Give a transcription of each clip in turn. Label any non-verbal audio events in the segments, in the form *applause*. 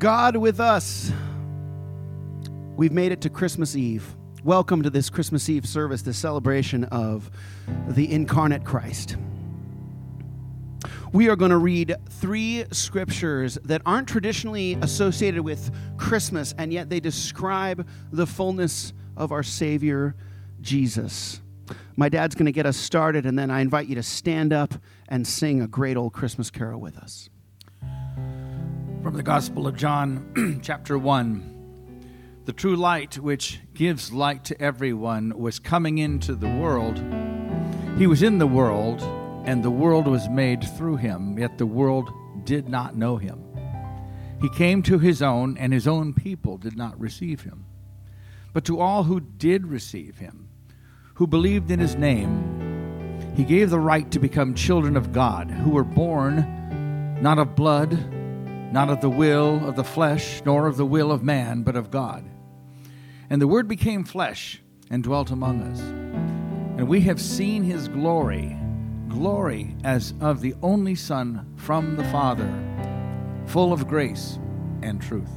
God with us. We've made it to Christmas Eve. Welcome to this Christmas Eve service, the celebration of the incarnate Christ. We are going to read three scriptures that aren't traditionally associated with Christmas, and yet they describe the fullness of our Savior, Jesus. My dad's going to get us started, and then I invite you to stand up and sing a great old Christmas carol with us. From the Gospel of John, *clears throat* chapter 1. The true light, which gives light to everyone, was coming into the world. He was in the world, and the world was made through him, yet the world did not know him. He came to his own, and his own people did not receive him. But to all who did receive him, who believed in his name, he gave the right to become children of God, who were born not of blood, not of the will of the flesh, nor of the will of man, but of God. And the Word became flesh and dwelt among us. And we have seen his glory, glory as of the only Son from the Father, full of grace and truth.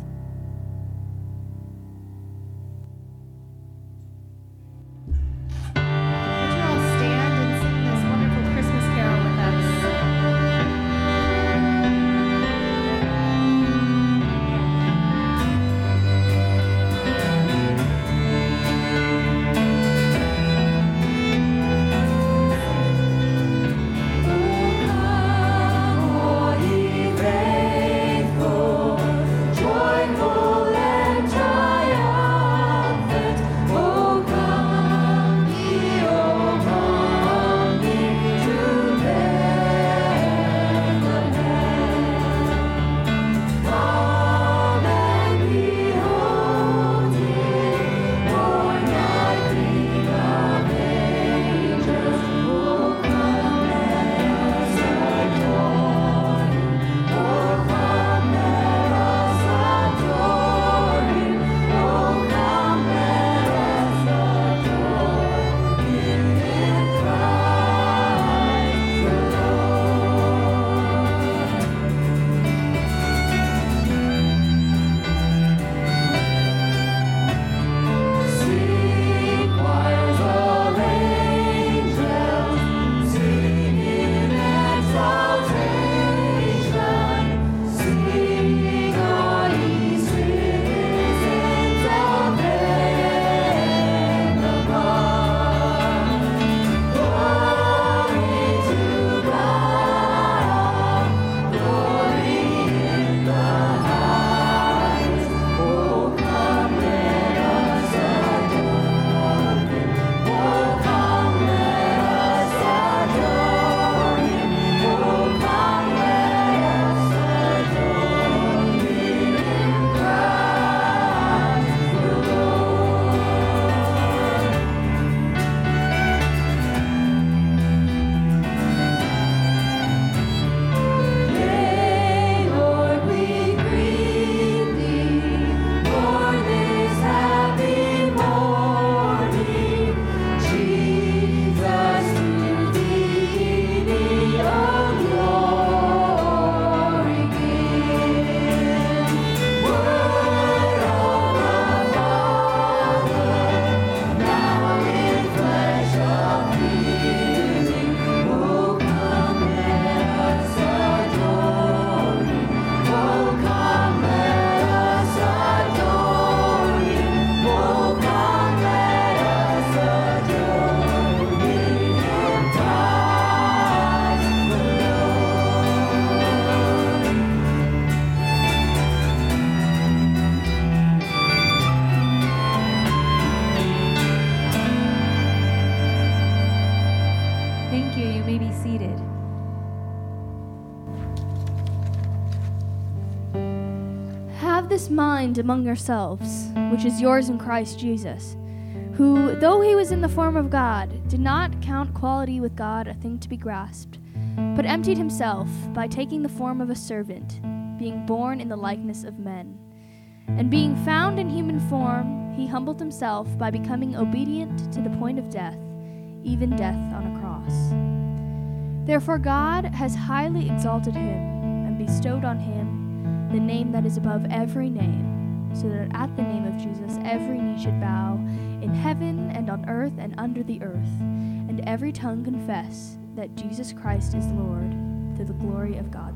Mind among yourselves, which is yours in Christ Jesus, who, though he was in the form of God, did not count equality with God a thing to be grasped, but emptied himself by taking the form of a servant, being born in the likeness of men. And being found in human form, he humbled himself by becoming obedient to the point of death, even death on a cross. Therefore, God has highly exalted him and bestowed on him the name that is above every name, so that at the name of Jesus every knee should bow, in heaven and on earth and under the earth, and every tongue confess that Jesus Christ is Lord, to the glory of God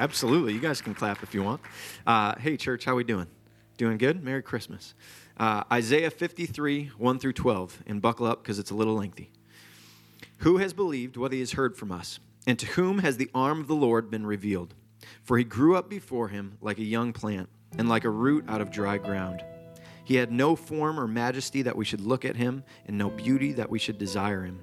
absolutely. You guys can clap if you want. Uh, hey, church, how we doing? Doing good? Merry Christmas. Uh, Isaiah 53, 1 through 12, and buckle up because it's a little lengthy. Who has believed what he has heard from us? And to whom has the arm of the Lord been revealed? For he grew up before him like a young plant, and like a root out of dry ground. He had no form or majesty that we should look at him, and no beauty that we should desire him.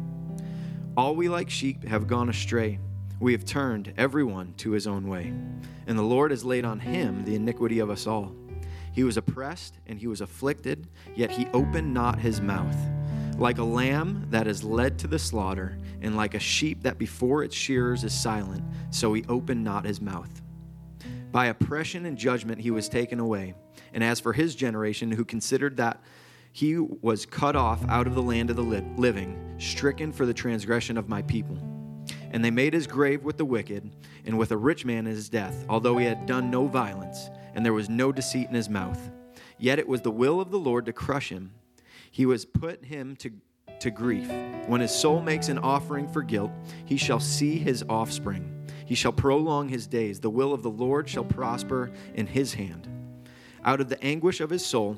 All we like sheep have gone astray. We have turned everyone to his own way. And the Lord has laid on him the iniquity of us all. He was oppressed and he was afflicted, yet he opened not his mouth. Like a lamb that is led to the slaughter, and like a sheep that before its shearers is silent, so he opened not his mouth. By oppression and judgment he was taken away. And as for his generation, who considered that he was cut off out of the land of the living, stricken for the transgression of my people. And they made his grave with the wicked, and with a rich man in his death, although he had done no violence, and there was no deceit in his mouth. Yet it was the will of the Lord to crush him. He was put him to, to grief. When his soul makes an offering for guilt, he shall see his offspring. He shall prolong his days. The will of the Lord shall prosper in his hand. Out of the anguish of his soul,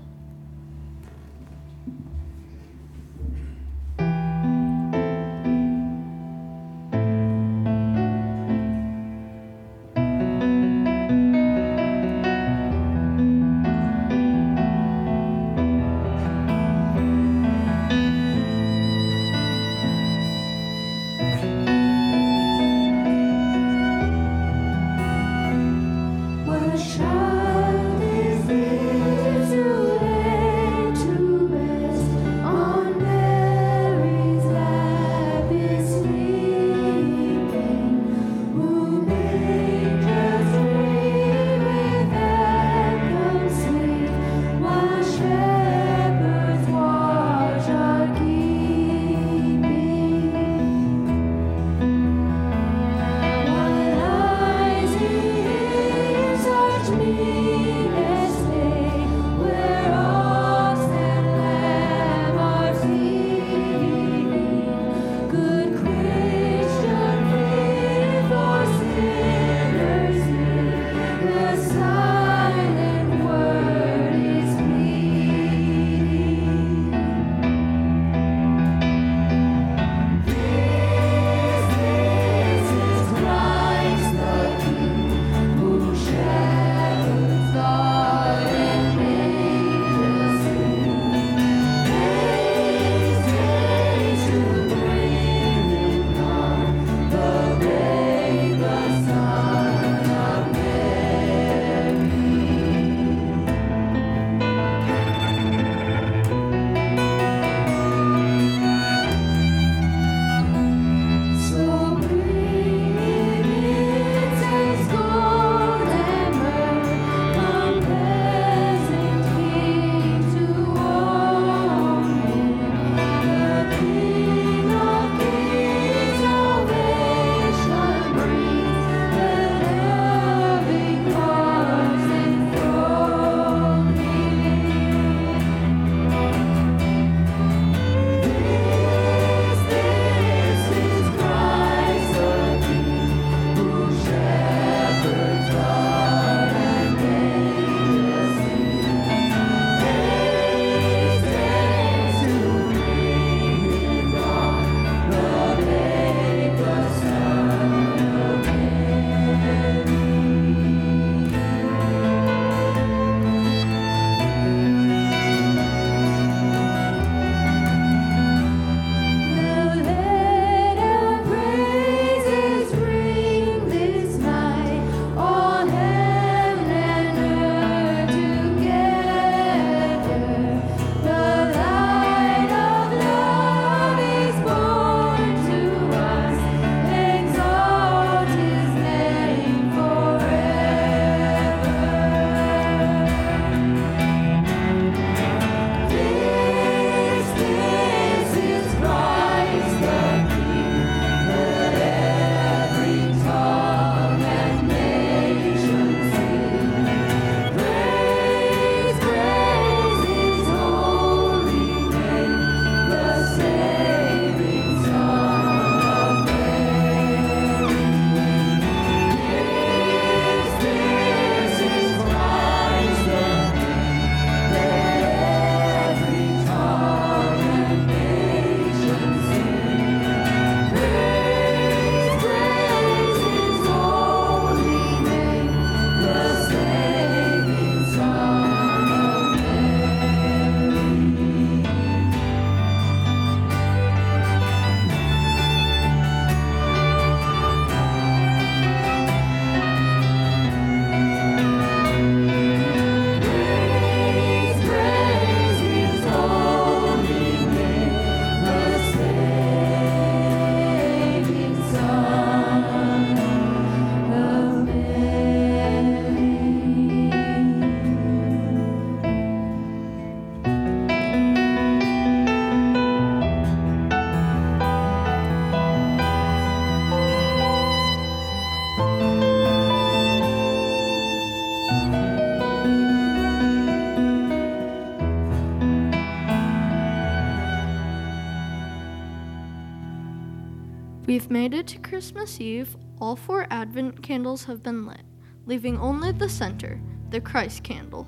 Made it to Christmas Eve. All four Advent candles have been lit, leaving only the center, the Christ candle.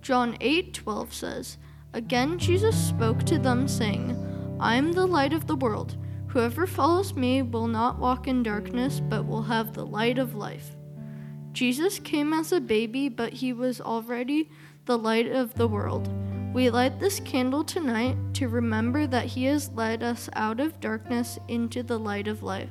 John 8:12 says, "Again Jesus spoke to them saying, I am the light of the world. Whoever follows me will not walk in darkness, but will have the light of life." Jesus came as a baby, but he was already the light of the world. We light this candle tonight to remember that he has led us out of darkness into the light of life.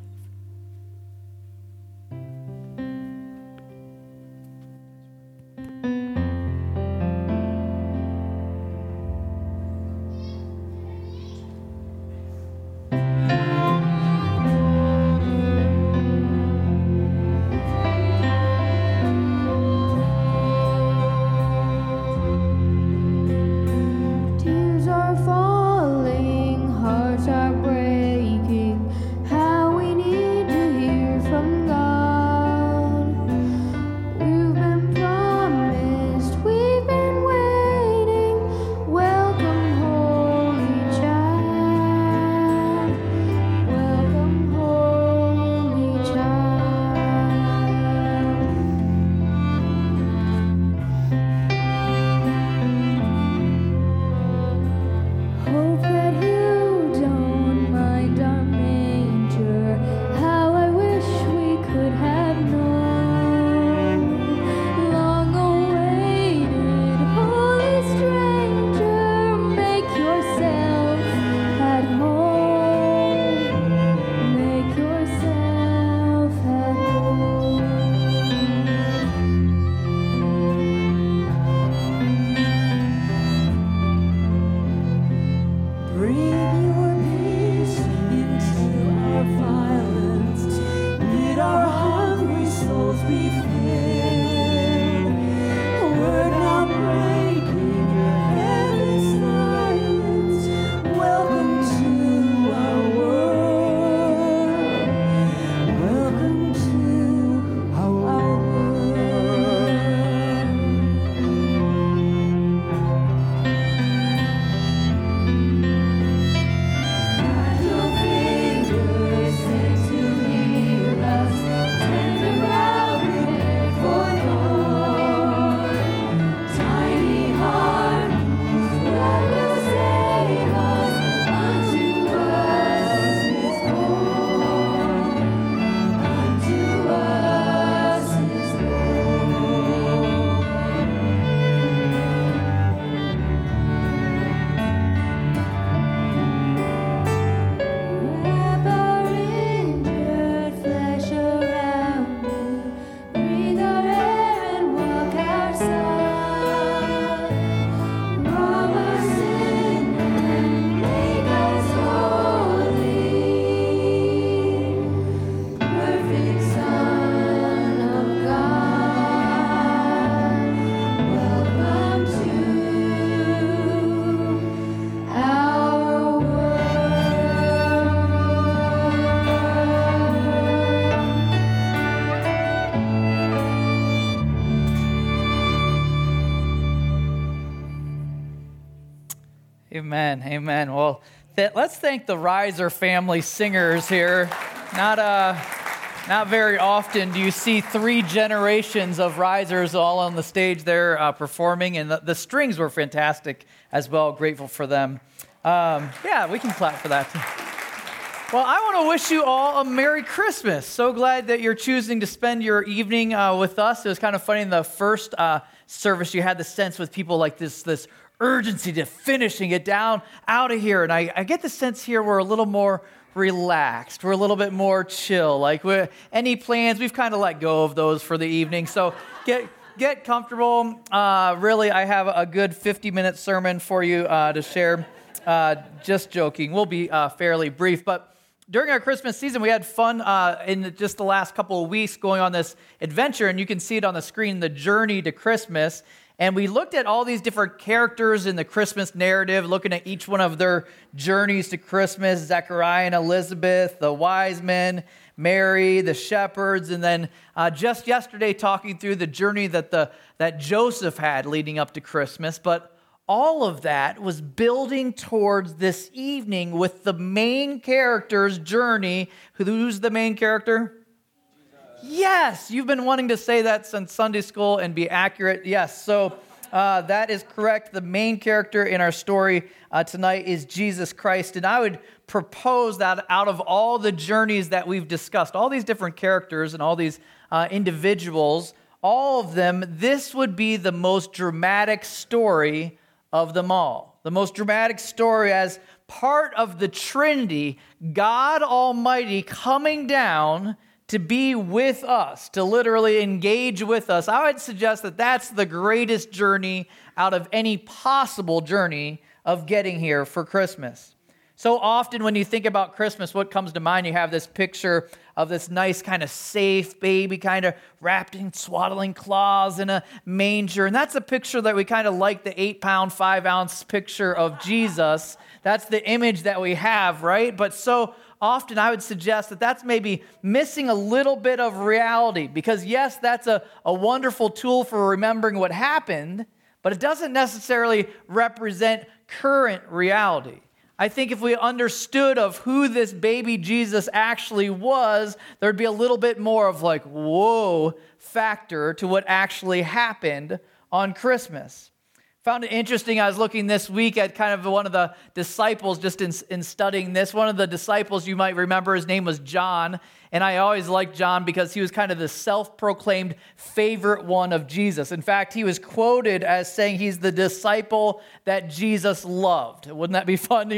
Amen. Well, th- let's thank the Riser family singers here. Not uh, not very often do you see three generations of risers all on the stage there uh, performing, and the, the strings were fantastic as well. Grateful for them. Um, yeah, we can clap for that. Well, I want to wish you all a Merry Christmas. So glad that you're choosing to spend your evening uh, with us. It was kind of funny in the first uh, service, you had the sense with people like this, this urgency to finishing it down out of here. And I, I get the sense here we're a little more relaxed. We're a little bit more chill. Like any plans, we've kind of let go of those for the evening. So get get comfortable. Uh, really, I have a good 50 minute sermon for you uh, to share. Uh, just joking. We'll be uh, fairly brief, but during our Christmas season, we had fun uh, in just the last couple of weeks going on this adventure, and you can see it on the screen the journey to Christmas. And we looked at all these different characters in the Christmas narrative, looking at each one of their journeys to Christmas Zechariah and Elizabeth, the wise men, Mary, the shepherds, and then uh, just yesterday talking through the journey that, the, that Joseph had leading up to Christmas. But all of that was building towards this evening with the main character's journey. Who's the main character? Yes, you've been wanting to say that since Sunday school and be accurate. Yes, so uh, that is correct. The main character in our story uh, tonight is Jesus Christ. And I would propose that out of all the journeys that we've discussed, all these different characters and all these uh, individuals, all of them, this would be the most dramatic story of them all. The most dramatic story as part of the Trinity, God Almighty coming down to be with us, to literally engage with us. I would suggest that that's the greatest journey out of any possible journey of getting here for Christmas. So often, when you think about Christmas, what comes to mind? You have this picture of this nice, kind of safe baby, kind of wrapped in swaddling claws in a manger. And that's a picture that we kind of like the eight pound, five ounce picture of Jesus. That's the image that we have, right? But so often I would suggest that that's maybe missing a little bit of reality because, yes, that's a, a wonderful tool for remembering what happened, but it doesn't necessarily represent current reality. I think if we understood of who this baby Jesus actually was, there'd be a little bit more of like, whoa factor to what actually happened on Christmas. Found it interesting. I was looking this week at kind of one of the disciples just in, in studying this. One of the disciples, you might remember, his name was John. And I always liked John because he was kind of the self proclaimed favorite one of Jesus. In fact, he was quoted as saying he's the disciple that Jesus loved. Wouldn't that be *laughs* fun?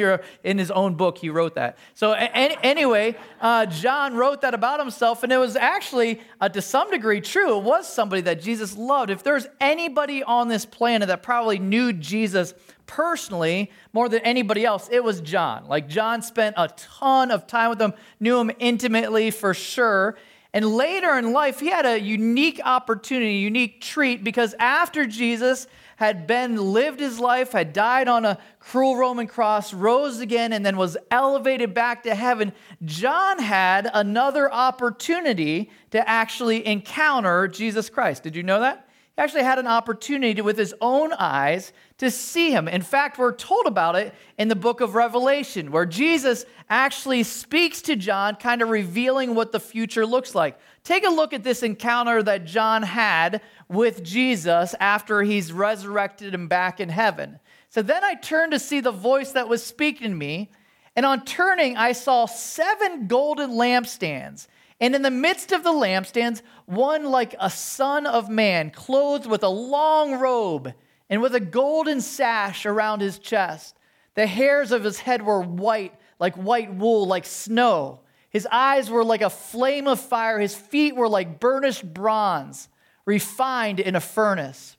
In his own book, he wrote that. So, anyway, uh, John wrote that about himself, and it was actually, uh, to some degree, true. It was somebody that Jesus loved. If there's anybody on this planet that probably knew Jesus personally more than anybody else, it was John. Like, John spent a ton of time with him, knew him intimately for sure. And later in life, he had a unique opportunity, unique treat, because after Jesus had been lived his life, had died on a cruel Roman cross, rose again, and then was elevated back to heaven, John had another opportunity to actually encounter Jesus Christ. Did you know that? He actually had an opportunity to, with his own eyes to see him. In fact, we're told about it in the book of Revelation, where Jesus actually speaks to John, kind of revealing what the future looks like. Take a look at this encounter that John had with Jesus after he's resurrected him back in heaven. So then I turned to see the voice that was speaking to me, and on turning, I saw seven golden lampstands. And in the midst of the lampstands, one like a son of man, clothed with a long robe and with a golden sash around his chest. The hairs of his head were white, like white wool, like snow. His eyes were like a flame of fire. His feet were like burnished bronze, refined in a furnace.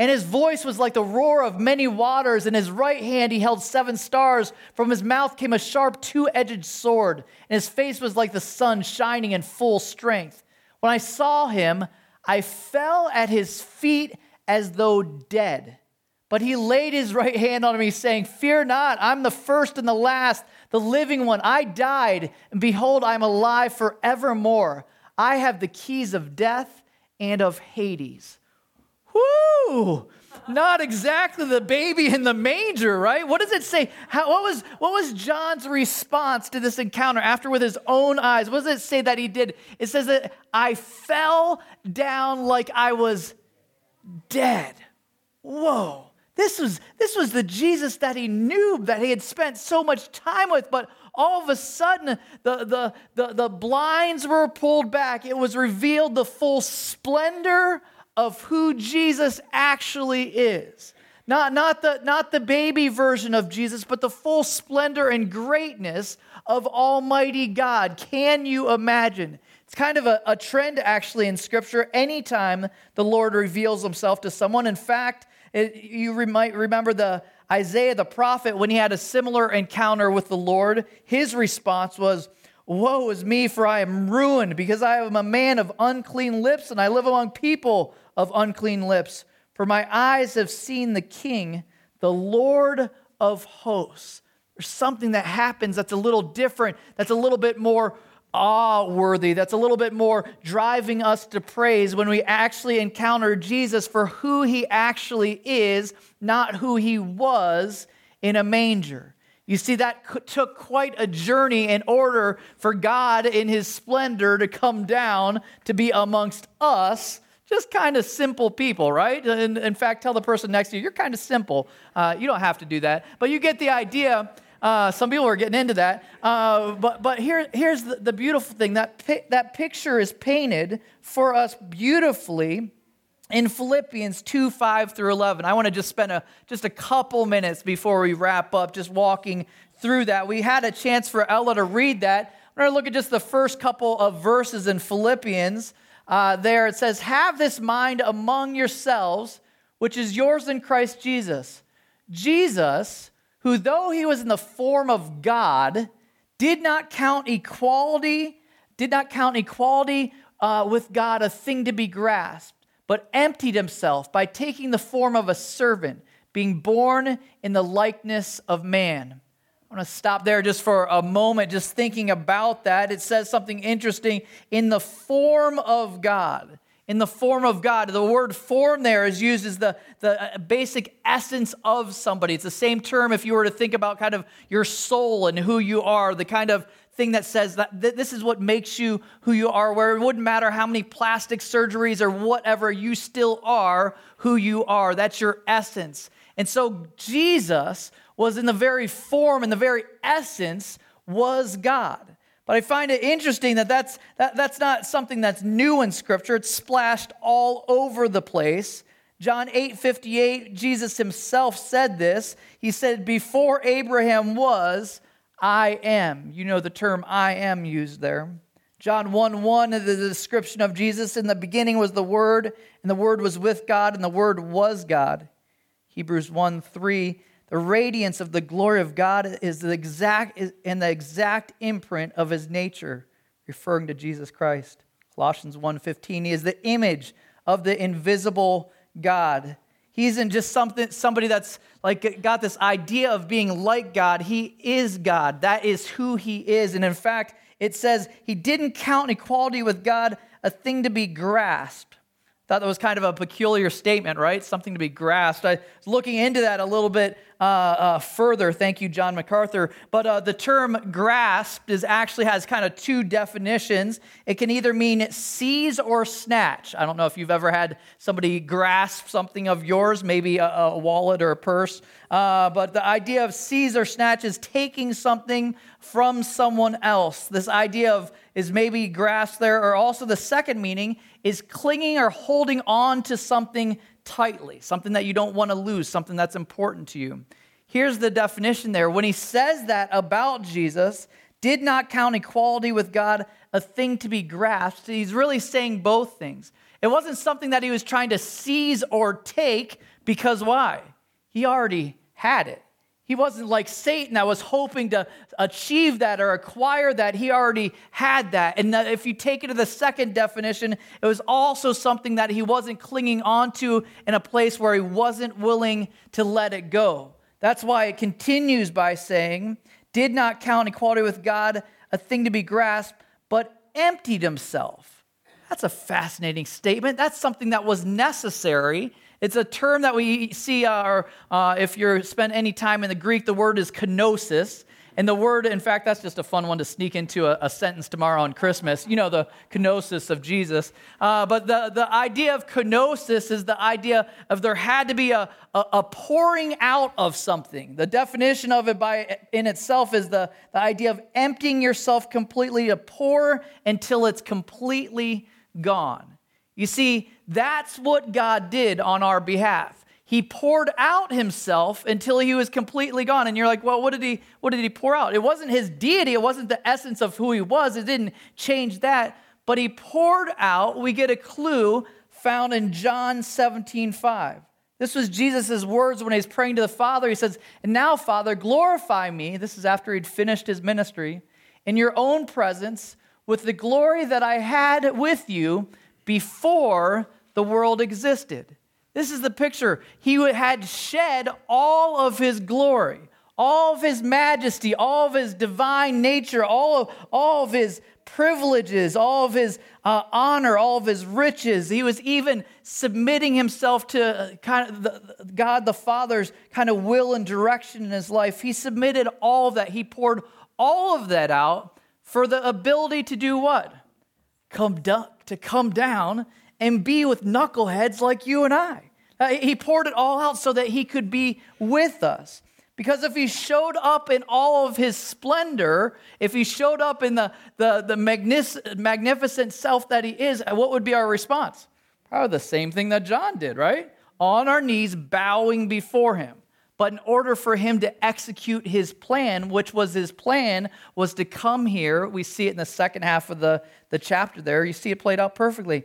And his voice was like the roar of many waters. In his right hand, he held seven stars. From his mouth came a sharp, two edged sword. And his face was like the sun shining in full strength. When I saw him, I fell at his feet as though dead. But he laid his right hand on me, saying, Fear not, I'm the first and the last, the living one. I died, and behold, I'm alive forevermore. I have the keys of death and of Hades. Whoo! Not exactly the baby in the manger, right? What does it say? How, what, was, what was John's response to this encounter after with his own eyes? What does it say that he did? It says that I fell down like I was dead. Whoa. This was, this was the Jesus that he knew, that he had spent so much time with, but all of a sudden the, the, the, the blinds were pulled back. It was revealed the full splendor of who Jesus actually is. Not, not, the, not the baby version of Jesus, but the full splendor and greatness of Almighty God. Can you imagine? It's kind of a, a trend actually in Scripture. Anytime the Lord reveals himself to someone, in fact, it, you re- might remember the Isaiah the prophet when he had a similar encounter with the Lord. His response was, Woe is me, for I am ruined, because I am a man of unclean lips, and I live among people of unclean lips. For my eyes have seen the King, the Lord of hosts. There's something that happens that's a little different, that's a little bit more awe worthy, that's a little bit more driving us to praise when we actually encounter Jesus for who he actually is, not who he was in a manger. You see, that took quite a journey in order for God in his splendor to come down to be amongst us. Just kind of simple people, right? In fact, tell the person next to you, you're kind of simple. Uh, you don't have to do that. But you get the idea. Uh, some people are getting into that. Uh, but but here, here's the, the beautiful thing that, pi- that picture is painted for us beautifully in Philippians 2 5 through 11. I want to just spend a, just a couple minutes before we wrap up just walking through that. We had a chance for Ella to read that. I'm going to look at just the first couple of verses in Philippians. Uh, there it says, Have this mind among yourselves, which is yours in Christ Jesus. Jesus, who though he was in the form of God, did not count equality, did not count equality uh, with God a thing to be grasped but emptied himself by taking the form of a servant, being born in the likeness of man. I want to stop there just for a moment, just thinking about that. It says something interesting in the form of God. In the form of God. The word form there is used as the, the uh, basic essence of somebody. It's the same term if you were to think about kind of your soul and who you are, the kind of thing that says that th- this is what makes you who you are, where it wouldn't matter how many plastic surgeries or whatever, you still are who you are. That's your essence. And so Jesus was in the very form and the very essence was God. But I find it interesting that that's, that, that's not something that's new in Scripture. It's splashed all over the place. John 8 58, Jesus himself said this. He said, Before Abraham was, I am. You know the term I am used there. John 1 1, the description of Jesus in the beginning was the Word, and the Word was with God, and the Word was God. Hebrews 1 3, the radiance of the glory of God is the exact in the exact imprint of his nature, referring to Jesus Christ. Colossians 1:15, he is the image of the invisible God. He isn't just something somebody that's like got this idea of being like God. He is God. That is who he is. And in fact, it says he didn't count equality with God a thing to be grasped. Thought that was kind of a peculiar statement, right? Something to be grasped. I was looking into that a little bit uh, uh, further. Thank you, John MacArthur. But uh, the term grasped is actually has kind of two definitions. It can either mean seize or snatch. I don't know if you've ever had somebody grasp something of yours, maybe a, a wallet or a purse. Uh, but the idea of seize or snatch is taking something from someone else. This idea of is maybe grasped there, or also the second meaning is clinging or holding on to something tightly, something that you don't want to lose, something that's important to you. Here's the definition there. When he says that about Jesus, did not count equality with God a thing to be grasped, he's really saying both things. It wasn't something that he was trying to seize or take because why? He already had it. He wasn't like Satan that was hoping to achieve that or acquire that. He already had that. And if you take it to the second definition, it was also something that he wasn't clinging onto in a place where he wasn't willing to let it go. That's why it continues by saying, did not count equality with God a thing to be grasped, but emptied himself. That's a fascinating statement. That's something that was necessary. It's a term that we see, uh, or uh, if you spend any time in the Greek, the word is kenosis. And the word, in fact, that's just a fun one to sneak into a, a sentence tomorrow on Christmas. You know, the kenosis of Jesus. Uh, but the, the idea of kenosis is the idea of there had to be a, a, a, pouring out of something. The definition of it by in itself is the, the idea of emptying yourself completely to pour until it's completely gone. You see, that's what God did on our behalf. He poured out himself until he was completely gone. And you're like, well, what did he what did he pour out? It wasn't his deity, it wasn't the essence of who he was. It didn't change that, but he poured out. We get a clue found in John 17, 5. This was Jesus' words when he's praying to the Father. He says, And now, Father, glorify me. This is after he'd finished his ministry in your own presence with the glory that I had with you before the world existed. This is the picture. He had shed all of his glory, all of his majesty, all of his divine nature, all of, all of his privileges, all of his uh, honor, all of his riches. He was even submitting himself to uh, kind of the, God the Father's kind of will and direction in his life. He submitted all of that. He poured all of that out for the ability to do what? Come do- to come down and be with knuckleheads like you and I. Uh, he poured it all out so that he could be with us. Because if he showed up in all of his splendor, if he showed up in the, the, the magnis- magnificent self that he is, what would be our response? Probably the same thing that John did, right? On our knees, bowing before him. But in order for him to execute his plan, which was his plan, was to come here. We see it in the second half of the, the chapter there. You see it played out perfectly.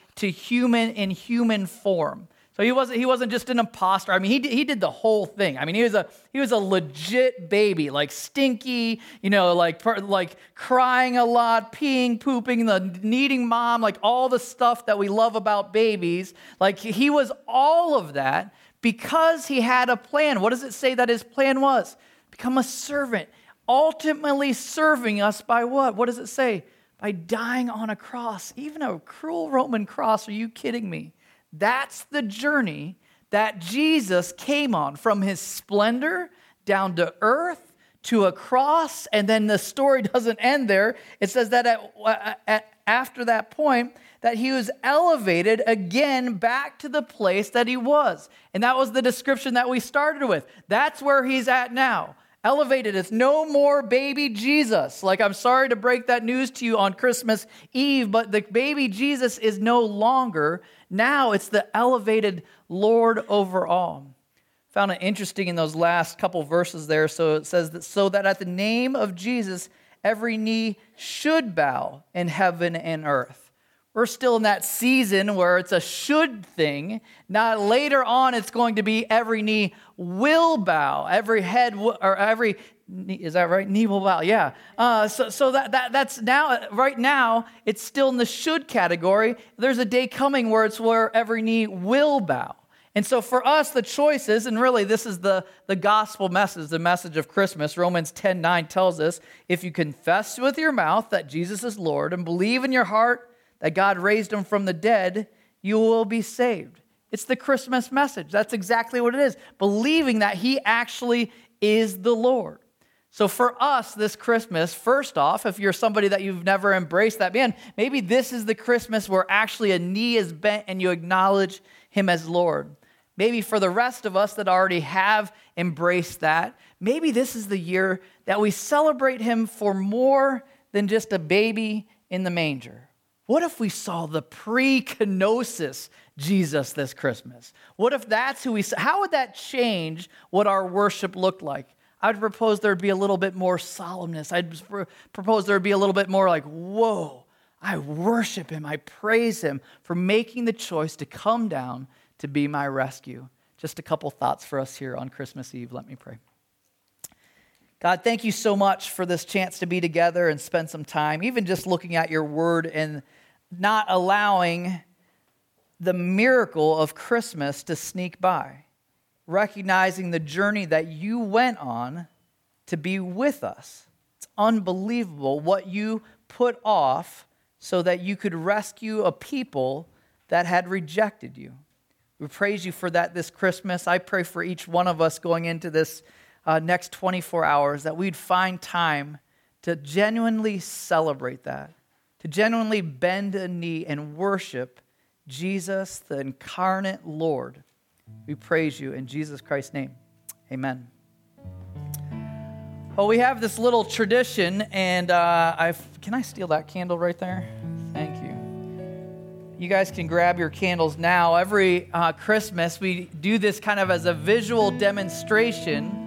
to human in human form. So he wasn't, he wasn't just an imposter. I mean, he did, he did the whole thing. I mean, he was a, he was a legit baby, like stinky, you know, like, like crying a lot, peeing, pooping, the needing mom, like all the stuff that we love about babies. Like he was all of that because he had a plan. What does it say that his plan was? Become a servant, ultimately serving us by what? What does it say? By dying on a cross, even a cruel Roman cross. Are you kidding me? That's the journey that Jesus came on from his splendor down to earth to a cross. And then the story *laughs* doesn't end there. It says that at, uh, at, after that point, that he was elevated again back to the place that he was. And that was the description that we started with. That's where he's at now. Elevated. It's no more baby Jesus. Like, I'm sorry to break that news to you on Christmas Eve, but the baby Jesus is no longer. Now it's the elevated Lord over all. Found it interesting in those last couple verses there. So it says that so that at the name of Jesus, every knee should bow in heaven and earth. We're still in that season where it's a should thing. Not later on, it's going to be every knee will bow, every head or every is that right? Knee will bow. Yeah. Uh, so so that, that that's now right now it's still in the should category. There's a day coming where it's where every knee will bow. And so for us, the choice is, and really this is the, the gospel message, the message of Christmas. Romans 10 9 tells us if you confess with your mouth that Jesus is Lord and believe in your heart that God raised him from the dead, you will be saved. It's the Christmas message. That's exactly what it is. Believing that he actually is the Lord. So for us this Christmas, first off, if you're somebody that you've never embraced that, man, maybe this is the Christmas where actually a knee is bent and you acknowledge him as Lord. Maybe for the rest of us that already have embraced that, maybe this is the year that we celebrate him for more than just a baby in the manger. What if we saw the pre kenosis Jesus this Christmas? What if that's who we saw? How would that change what our worship looked like? I'd propose there'd be a little bit more solemnness. I'd pr- propose there'd be a little bit more like, whoa, I worship him. I praise him for making the choice to come down to be my rescue. Just a couple thoughts for us here on Christmas Eve. Let me pray. God, thank you so much for this chance to be together and spend some time, even just looking at your word and not allowing the miracle of Christmas to sneak by, recognizing the journey that you went on to be with us. It's unbelievable what you put off so that you could rescue a people that had rejected you. We praise you for that this Christmas. I pray for each one of us going into this uh, next 24 hours that we'd find time to genuinely celebrate that, to genuinely bend a knee and worship Jesus, the incarnate Lord. We praise you in Jesus Christ's name. Amen. Well, we have this little tradition, and uh, I can I steal that candle right there? Thank you. You guys can grab your candles now. Every uh, Christmas, we do this kind of as a visual demonstration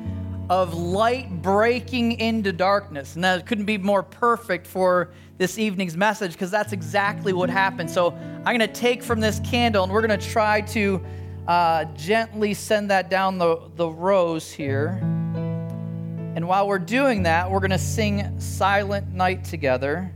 of light breaking into darkness. And that couldn't be more perfect for this evening's message because that's exactly what happened. So I'm going to take from this candle and we're going to try to uh, gently send that down the, the rows here. And while we're doing that, we're going to sing Silent Night together.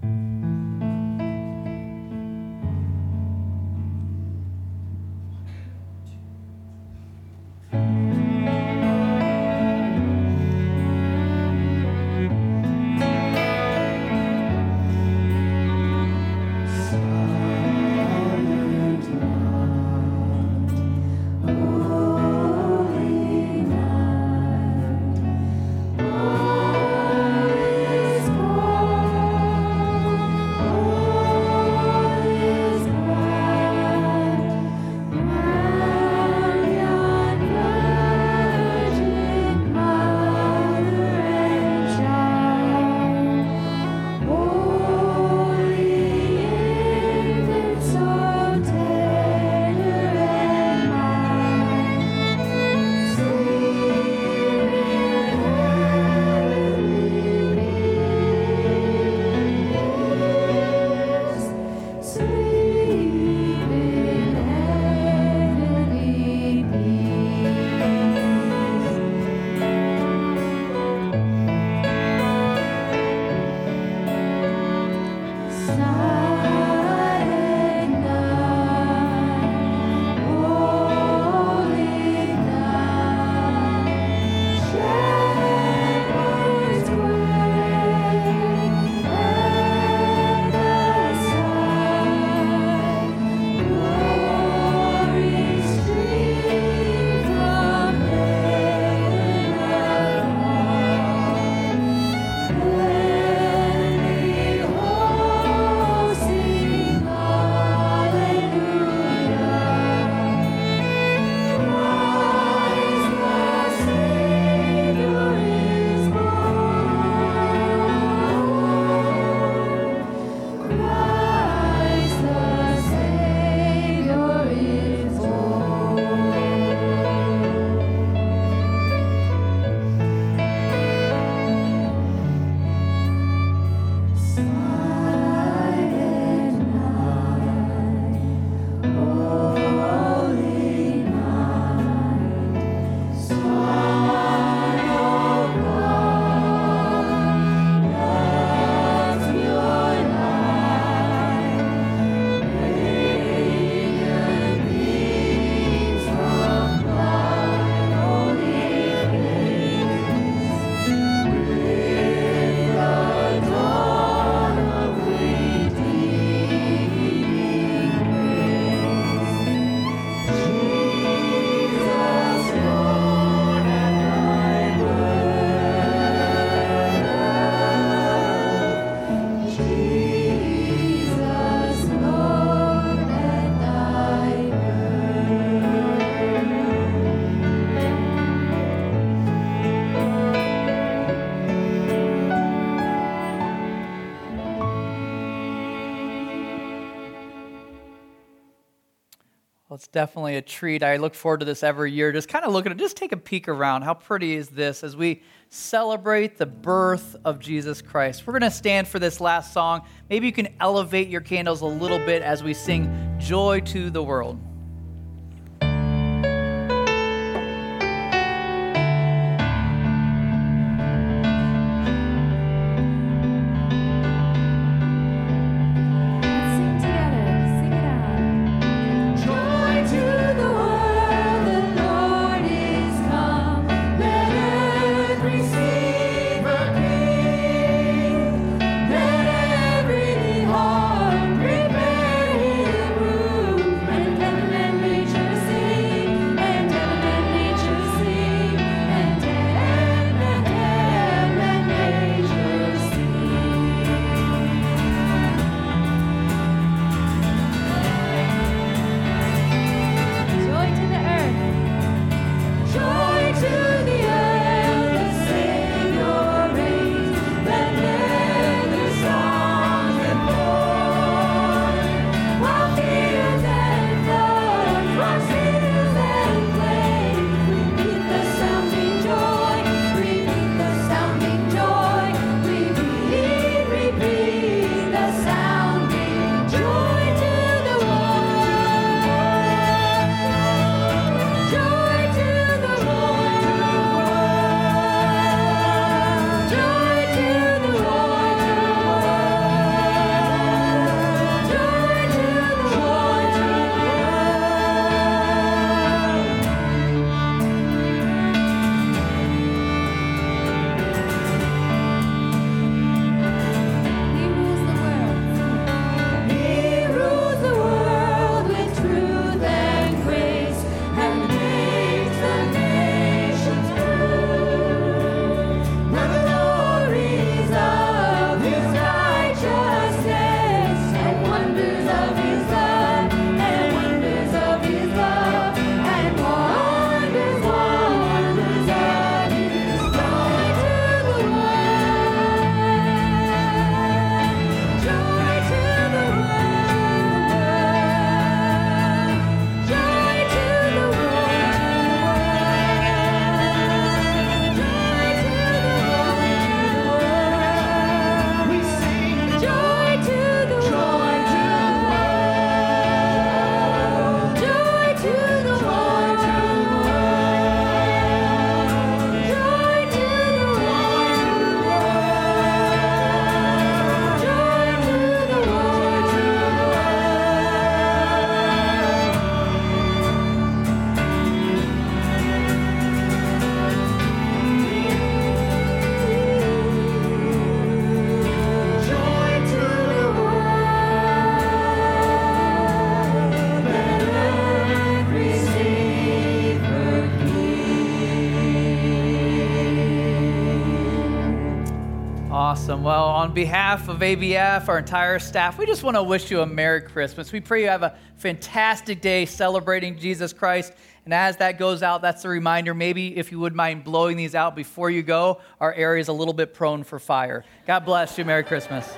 Definitely a treat. I look forward to this every year. Just kind of look at it, just take a peek around. How pretty is this as we celebrate the birth of Jesus Christ? We're going to stand for this last song. Maybe you can elevate your candles a little bit as we sing Joy to the World. Awesome. Well, on behalf of ABF, our entire staff, we just want to wish you a Merry Christmas. We pray you have a fantastic day celebrating Jesus Christ. And as that goes out, that's a reminder. Maybe if you would mind blowing these out before you go, our area is a little bit prone for fire. God bless you. Merry Christmas.